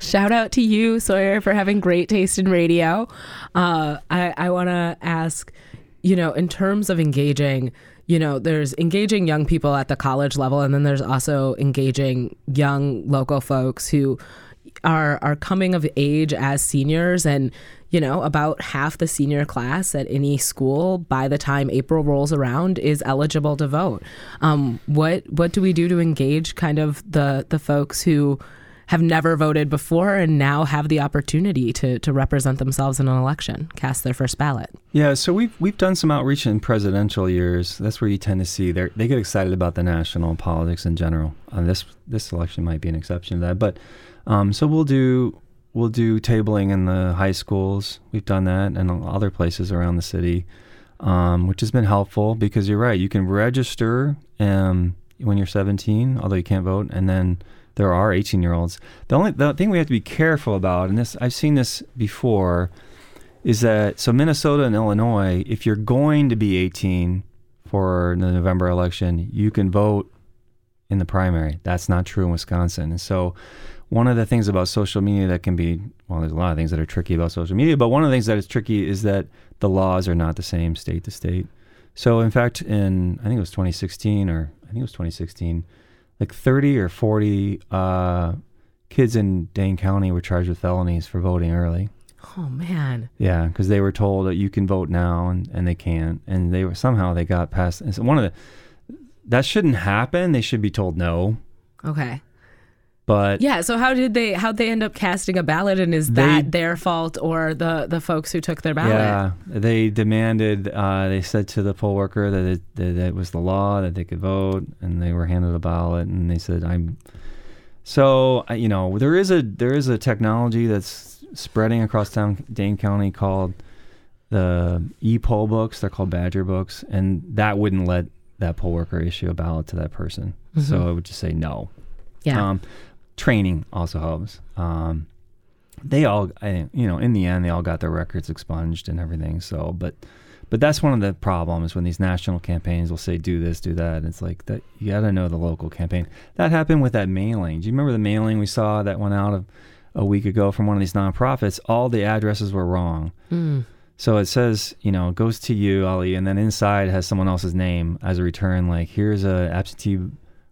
[SPEAKER 2] Shout out to you, Sawyer, for having great taste in radio. Uh, I, I want to ask, you know, in terms of engaging, you know, there's engaging young people at the college level, and then there's also engaging young local folks who are are coming of age as seniors. And you know about half the senior class at any school by the time april rolls around is eligible to vote. Um, what what do we do to engage kind of the the folks who have never voted before and now have the opportunity to, to represent themselves in an election, cast their first ballot.
[SPEAKER 3] Yeah, so we've we've done some outreach in presidential years. That's where you tend to see they they get excited about the national politics in general. Uh, this this election might be an exception to that, but um, so we'll do we'll do tabling in the high schools. We've done that and other places around the city, um, which has been helpful because you're right. You can register um, when you're 17, although you can't vote, and then there are 18 year olds. The only the thing we have to be careful about, and this I've seen this before, is that so Minnesota and Illinois, if you're going to be 18 for the November election, you can vote in the primary. That's not true in Wisconsin. And so one of the things about social media that can be well, there's a lot of things that are tricky about social media, but one of the things that is tricky is that the laws are not the same state to state. So in fact, in I think it was 2016 or I think it was 2016 like 30 or 40 uh, kids in Dane County were charged with felonies for voting early.
[SPEAKER 2] Oh man.
[SPEAKER 3] Yeah, because they were told that you can vote now and, and they can't, and they were somehow they got past. And so one of the that shouldn't happen. They should be told no.
[SPEAKER 2] Okay.
[SPEAKER 3] But
[SPEAKER 2] yeah, so how did they how they end up casting a ballot, and is they, that their fault or the the folks who took their ballot?
[SPEAKER 3] Yeah, they demanded. Uh, they said to the poll worker that it, that it was the law that they could vote, and they were handed a ballot, and they said, "I'm." So you know, there is a there is a technology that's spreading across town, Dane County called the e poll books. They're called Badger books, and that wouldn't let that poll worker issue a ballot to that person. Mm-hmm. So it would just say no.
[SPEAKER 2] Yeah. Um,
[SPEAKER 3] training also helps. Um, they all, I, you know, in the end, they all got their records expunged and everything. So, but, but that's one of the problems when these national campaigns will say do this, do that. It's like that you got to know the local campaign. That happened with that mailing. Do you remember the mailing we saw that went out of a week ago from one of these nonprofits? All the addresses were wrong. Mm. So it says, you know, goes to you, Ali, and then inside has someone else's name as a return. Like here's a absentee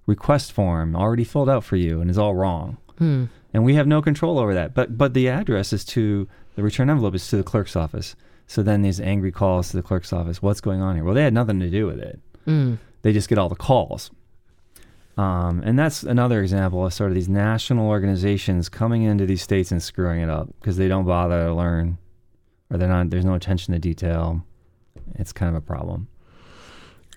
[SPEAKER 3] request form already filled out for you and is all wrong. Hmm. And we have no control over that. But but the address is to the return envelope is to the clerk's office. So then these angry calls to the clerk's office. What's going on here? Well, they had nothing to do with it. Mm. They just get all the calls. Um, and that's another example of sort of these national organizations coming into these states and screwing it up because they don't bother to learn, or they're not. There's no attention to detail. It's kind of a problem.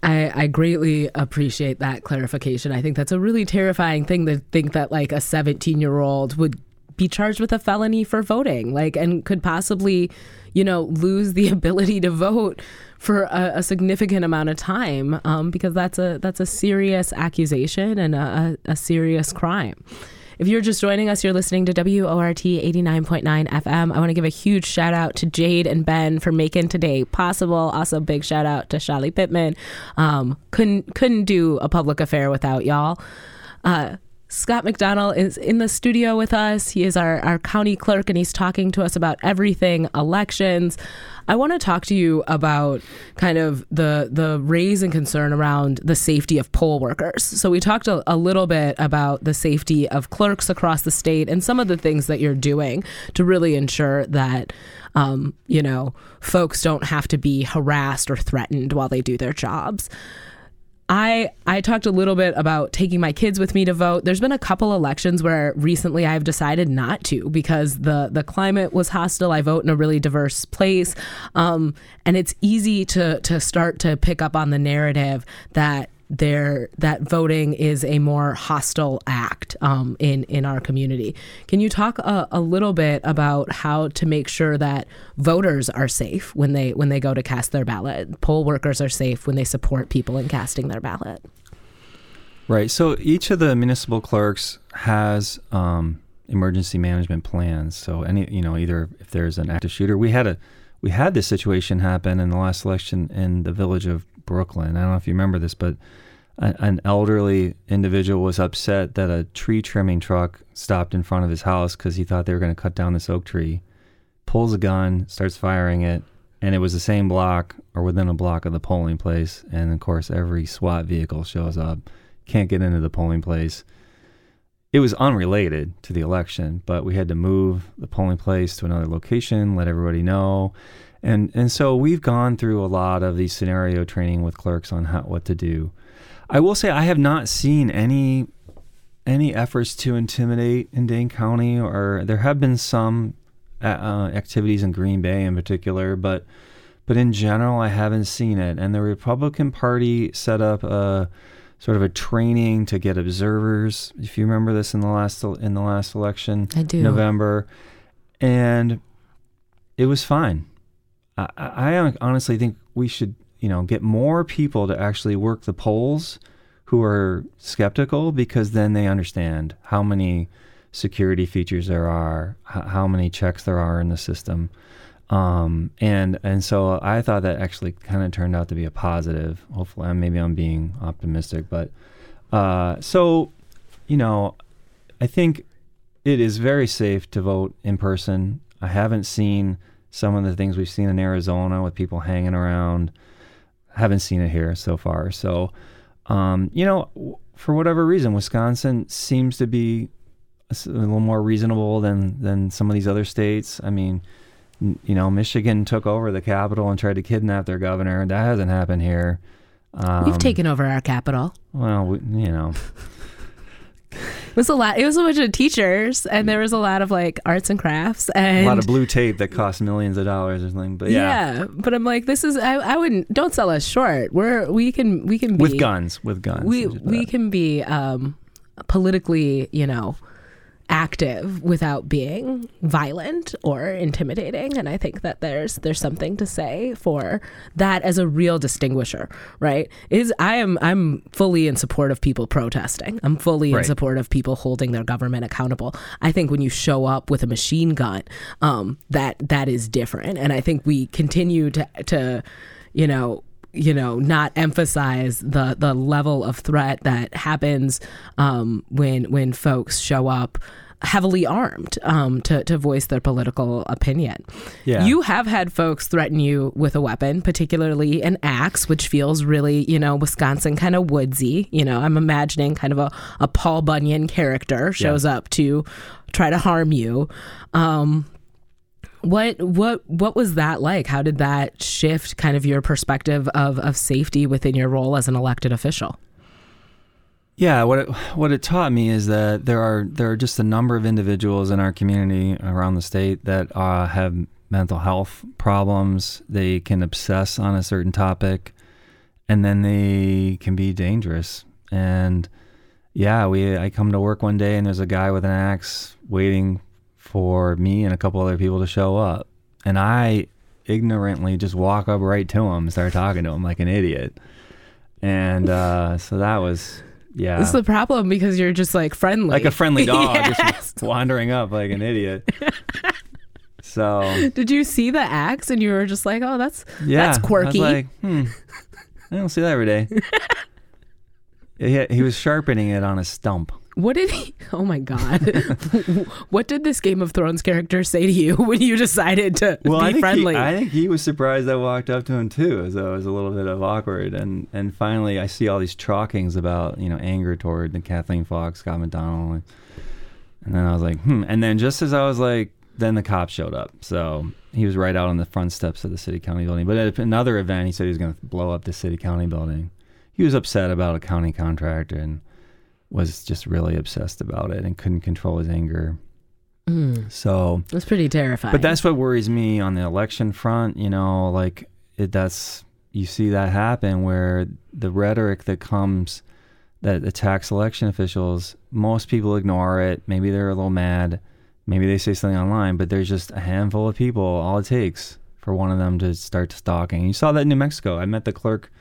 [SPEAKER 2] I, I greatly appreciate that clarification. I think that's a really terrifying thing to think that like a 17 year old would be charged with a felony for voting, like, and could possibly, you know, lose the ability to vote for a, a significant amount of time, um, because that's a that's a serious accusation and a, a serious crime. If you're just joining us, you're listening to WORT 89.9 FM. I want to give a huge shout out to Jade and Ben for making today possible. Also, big shout out to Shali Pittman. Um, couldn't couldn't do a public affair without y'all. Uh, Scott McDonell is in the studio with us. He is our, our county clerk and he's talking to us about everything elections. I want to talk to you about kind of the the raise and concern around the safety of poll workers. So we talked a, a little bit about the safety of clerks across the state and some of the things that you're doing to really ensure that um, you know folks don't have to be harassed or threatened while they do their jobs. I I talked a little bit about taking my kids with me to vote. There's been a couple elections where recently I've decided not to because the the climate was hostile. I vote in a really diverse place, um, and it's easy to to start to pick up on the narrative that there that voting is a more hostile act um, in in our community. Can you talk a, a, little bit about how to make sure that voters are safe when they when they go to cast their ballot? Poll workers are safe when they support people in casting their ballot.
[SPEAKER 3] Right. So each of the municipal clerks has um, emergency management plans. So any you know either if there's an active shooter, we had a we had this situation happen in the last election in the village of Brooklyn. I don't know if you remember this, but an elderly individual was upset that a tree trimming truck stopped in front of his house because he thought they were going to cut down this oak tree. Pulls a gun, starts firing it, and it was the same block or within a block of the polling place. And of course, every SWAT vehicle shows up, can't get into the polling place. It was unrelated to the election, but we had to move the polling place to another location, let everybody know. And, and so we've gone through a lot of these scenario training with clerks on how, what to do. I will say I have not seen any any efforts to intimidate in Dane County, or there have been some uh, uh, activities in Green Bay in particular, but but in general, I haven't seen it. And the Republican Party set up a sort of a training to get observers. If you remember this in the last in the last election,
[SPEAKER 2] I do
[SPEAKER 3] November, and it was fine. I, I honestly think we should you know, get more people to actually work the polls who are skeptical because then they understand how many security features there are, how many checks there are in the system. Um, and and so I thought that actually kind of turned out to be a positive. Hopefully, maybe I'm being optimistic, but uh, so you know, I think it is very safe to vote in person. I haven't seen some of the things we've seen in Arizona with people hanging around haven't seen it here so far. So, um, you know, for whatever reason, Wisconsin seems to be a little more reasonable than than some of these other states. I mean, you know, Michigan took over the capital and tried to kidnap their governor. That hasn't happened here.
[SPEAKER 2] Um, We've taken over our capital.
[SPEAKER 3] Well, we, you know.
[SPEAKER 2] It was a lot. It was a bunch of teachers, and there was a lot of like arts and crafts, and
[SPEAKER 3] a lot of blue tape that cost millions of dollars or something. But yeah,
[SPEAKER 2] yeah. But I'm like, this is. I, I wouldn't. Don't sell us short. We're we can we can be
[SPEAKER 3] with guns with guns.
[SPEAKER 2] We we can be um, politically, you know, active without being violent or intimidating. And i think that there's there's something to say for that as a real distinguisher right? Is i am i'm fully in support of people protesting. I'm fully right. in support of people holding their government accountable. I think when you show up with a machine gun um, that that is different. And i think we continue to to you know you know not emphasize the the level of threat that happens um, when when folks show up heavily armed um, to, to voice their political opinion.
[SPEAKER 3] Yeah.
[SPEAKER 2] You have had folks threaten you with a weapon, particularly an axe, which feels really, you know, Wisconsin kind of woodsy. You know, I'm imagining kind of a, a Paul Bunyan character shows yeah. up to try to harm you. Um, what what what was that like? How did that shift kind of your perspective of, of safety within your role as an elected official?
[SPEAKER 3] Yeah, what it, what it taught me is that there are there are just a number of individuals in our community around the state that uh, have mental health problems. They can obsess on a certain topic, and then they can be dangerous. And yeah, we I come to work one day and there's a guy with an axe waiting for me and a couple other people to show up, and I ignorantly just walk up right to him and start talking to him like an idiot. And uh, so that was yeah.
[SPEAKER 2] This is the problem because you're just like friendly.
[SPEAKER 3] Like a friendly dog yes. just wandering up like an idiot. so
[SPEAKER 2] Did you see the axe and you were just like, Oh, that's yeah, that's quirky.
[SPEAKER 3] I like, hmm. I don't see that every day. he, he was sharpening it on a stump.
[SPEAKER 2] What did he? Oh my God! what did this Game of Thrones character say to you when you decided to
[SPEAKER 3] well,
[SPEAKER 2] be
[SPEAKER 3] I
[SPEAKER 2] friendly?
[SPEAKER 3] He, I think he was surprised I walked up to him too, as though it was a little bit of awkward. And and finally, I see all these chalkings about you know anger toward the Kathleen Fox, Scott McDonell, and, and then I was like, hmm. And then just as I was like, then the cops showed up. So he was right out on the front steps of the city county building. But at another event, he said he was going to blow up the city county building. He was upset about a county contractor and was just really obsessed about it and couldn't control his anger.
[SPEAKER 2] Mm,
[SPEAKER 3] So
[SPEAKER 2] that's pretty terrifying.
[SPEAKER 3] but that's what worries me on the election front. You know, like it, that's you see that happen where the rhetoric that comes that attacks election officials, most people ignore it. Maybe they're a little mad. Maybe they say something online, but there's just a handful of people. All it takes for one of them to start stalking. You saw that in New Mexico. I met the clerk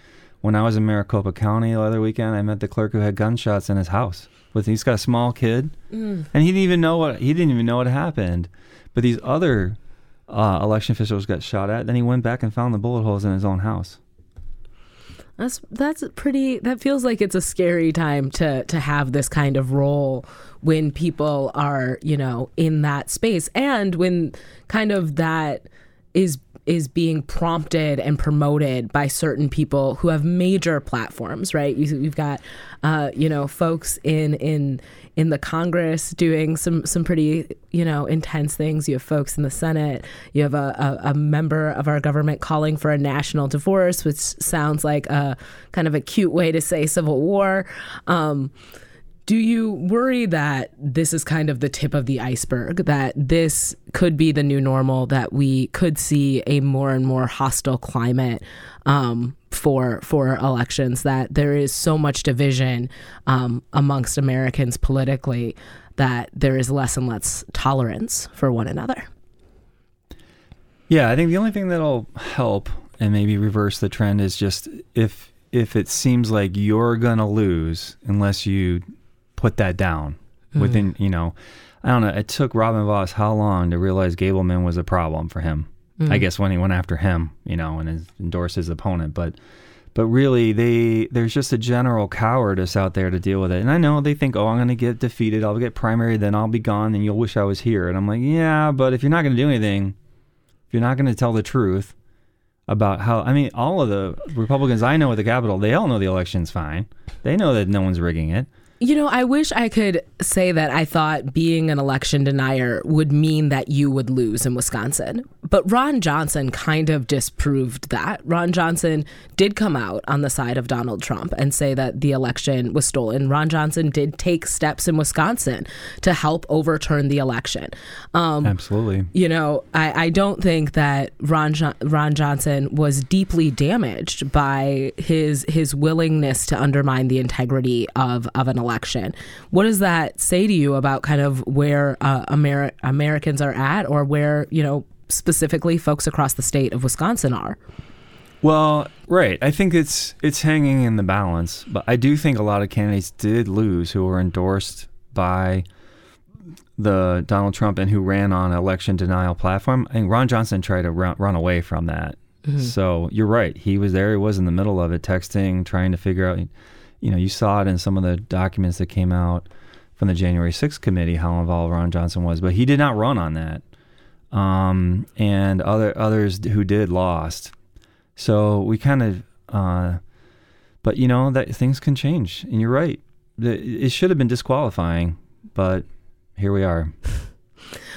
[SPEAKER 3] when I was in Maricopa County the other weekend. I met the clerk who had gunshots in his house. With he's got a small kid,
[SPEAKER 2] Mm.
[SPEAKER 3] and he didn't even know what he didn't even know what happened. But these other uh, election officials got shot at. Then he went back and found the bullet holes in his own house.
[SPEAKER 2] That's that's pretty. That feels like it's a scary time to to have this kind of role when people are you know in that space and when kind of that is is being prompted and promoted by certain people who have major platforms, right? You, you've got, uh, you know, folks in in in the Congress doing some some pretty you know intense things. You have folks in the Senate. You have a, a, a member of our government calling for a national divorce, which sounds like a kind of a cute way to say civil war. Um, do you worry that this is kind of the tip of the iceberg, that this could be the new normal, that we could see a more and more hostile climate um, for for elections, that there is so much division um, amongst Americans politically that there is less and less tolerance for one another?
[SPEAKER 3] Yeah, I think the only thing that'll help and maybe reverse the trend is just if if it seems like you're gonna lose unless you put that down within mm. you know I don't know. It took Robin Vos how long to realize Gableman was a problem for him? I mm. guess when he went after him, you know, and his, endorsed his opponent, but but really they there's just a general cowardice out there to deal with it. And I know they think, oh, I'm going to get defeated, I'll get primary, then I'll be gone, and you'll wish I was here. And I'm like, yeah, but if you're not going to do anything, if you're not going to tell the truth about how, I mean, all of the Republicans I know at the Capitol, they all know the election's fine. They know that no one's rigging it.
[SPEAKER 2] You know, I wish I could say that I thought being an election denier would mean that you would lose in Wisconsin. But Ron Johnson kind of disproved that. Ron Johnson did come out on the side of Donald Trump and say that the election was stolen. Ron Johnson did take steps in Wisconsin to help overturn the election. Um,
[SPEAKER 3] Absolutely.
[SPEAKER 2] you know, I, I don't think that Ron jo- Ron Johnson was deeply damaged by his his willingness to undermine the integrity of of an election. What does that say to you about kind of where uh, Ameri- Americans are at, or where you know specifically folks across the state of Wisconsin are?
[SPEAKER 3] Well, right. I think it's it's hanging in the balance, but I do think a lot of candidates did lose who were endorsed by the Donald Trump and who ran on election denial platform. I think Ron Johnson tried to run, run away from that. So you're right. He was there. He was in the middle of it, texting, trying to figure out. You know, you saw it in some of the documents that came out from the January 6th committee how involved Ron Johnson was, but he did not run on that. Um, and other others who did lost. So we kind of, uh, but you know that things can change, and you're right. It should have been disqualifying, but here we are.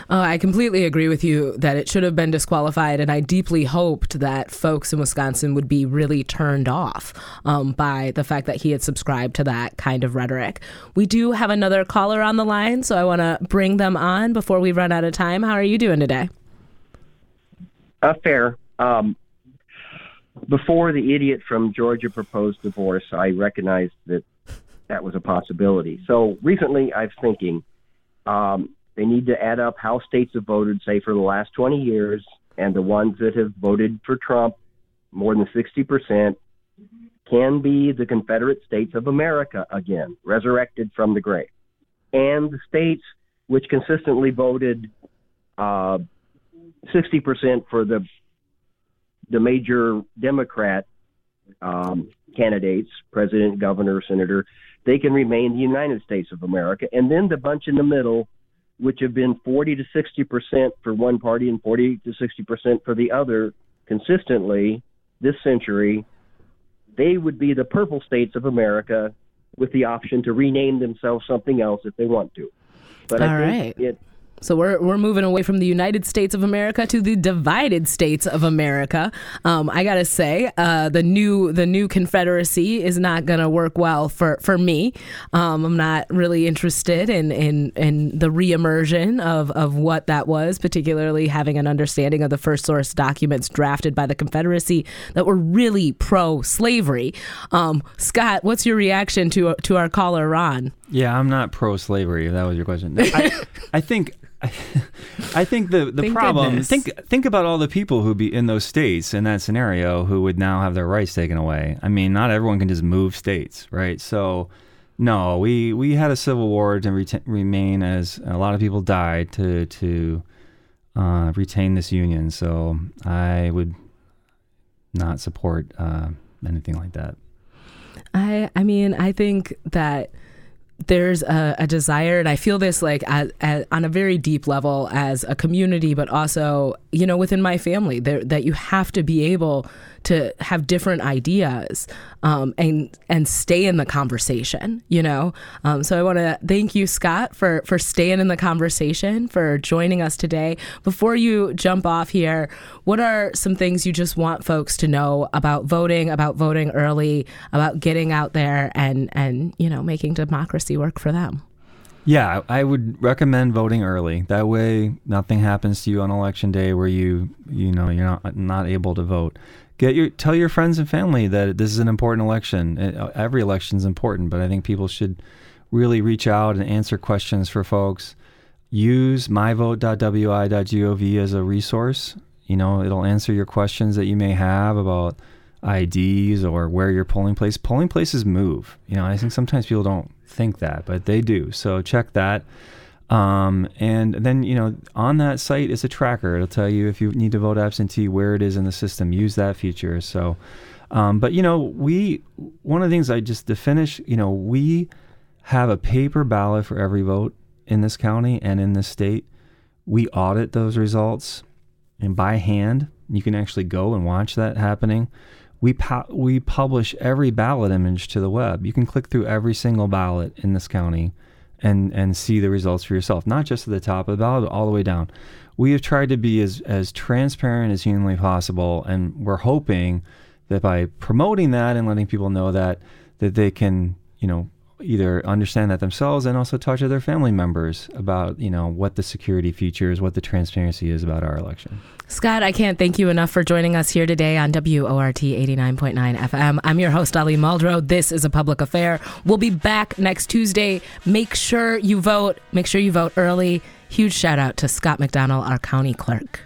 [SPEAKER 2] Uh, I completely agree with you that it should have been disqualified, and I deeply hoped that folks in Wisconsin would be really turned off um, by the fact that he had subscribed to that kind of rhetoric. We do have another caller on the line, so I want to bring them on before we run out of time. How are you doing today?
[SPEAKER 7] Uh, fair. Um, before the idiot from Georgia proposed divorce, I recognized that that was a possibility. So recently, I was thinking um, they need to add up how states have voted, say, for the last 20 years, and the ones that have voted for Trump more than 60% can be the Confederate States of America again, resurrected from the grave. And the states which consistently voted uh, 60% for the the major Democrat um, candidates, president, governor, senator, they can remain the United States of America. And then the bunch in the middle, which have been 40 to 60 percent for one party and 40 to 60 percent for the other consistently this century, they would be the purple states of America with the option to rename themselves something else if they want to. But
[SPEAKER 2] All
[SPEAKER 7] I think
[SPEAKER 2] right.
[SPEAKER 7] it
[SPEAKER 2] So we're we're moving away from the United States of America to the divided states of America. Um, I gotta say, uh, the new the new Confederacy is not gonna work well for for me. Um, I'm not really interested in in in the reimmersion of of what that was, particularly having an understanding of the first source documents drafted by the Confederacy that were really pro slavery. Um, Scott, what's your reaction to to our caller Ron?
[SPEAKER 3] Yeah, I'm not pro-slavery. If that was your question, I, I think. I think the, the
[SPEAKER 2] Thank
[SPEAKER 3] problem
[SPEAKER 2] goodness.
[SPEAKER 3] think think about all the people who be in those states in that scenario who would now have their rights taken away. I mean, not everyone can just move states, right? So, no, we we had a civil war to reta- remain as a lot of people died to to uh, retain this union. So I would not support uh, anything like that.
[SPEAKER 2] I I mean I think that there's a, a desire and I feel this like on a very deep level as a community but also you know within my family there, that you have to be able to have different ideas um, and and stay in the conversation you know um, so I want to thank you Scott for for staying in the conversation for joining us today before you jump off here what are some things you just want folks to know about voting about voting early about getting out there and and you know making democracy work for them
[SPEAKER 3] Yeah, I would recommend voting early. That way, nothing happens to you on election day where you you know you're not not able to vote. Get your tell your friends and family that this is an important election. Uh, Every election is important, but I think people should really reach out and answer questions for folks. Use myvote.wi.gov as a resource. You know, it'll answer your questions that you may have about IDs or where your polling place. Polling places move. You know, I think sometimes people don't think that, but they do. So check that. Um, and then, you know, on that site is a tracker. It'll tell you if you need to vote absentee, where it is in the system. Use that feature. So, um, but, you know, we, one of the things I just to finish, you know, we have a paper ballot for every vote in this county and in this state. We audit those results and by hand. You can actually go and watch that happening. We pu- we publish every ballot image to the web. You can click through every single ballot in this county and and see the results for yourself, not just at the top of the ballot, but all the way down. We have tried to be as as transparent as humanly possible, and we're hoping that by promoting that and letting people know that that they can, you know, either understand that themselves and also talk to their family members about, you know, what the security features, what the transparency is about our election.
[SPEAKER 2] Scott, I can't thank you enough for joining us here today on WORT 89.9 FM. I'm your host, Ali Muldrow. This is a public affair. We'll be back next Tuesday. Make sure you vote. Make sure you vote early. Huge shout out to Scott McDonell, our county clerk.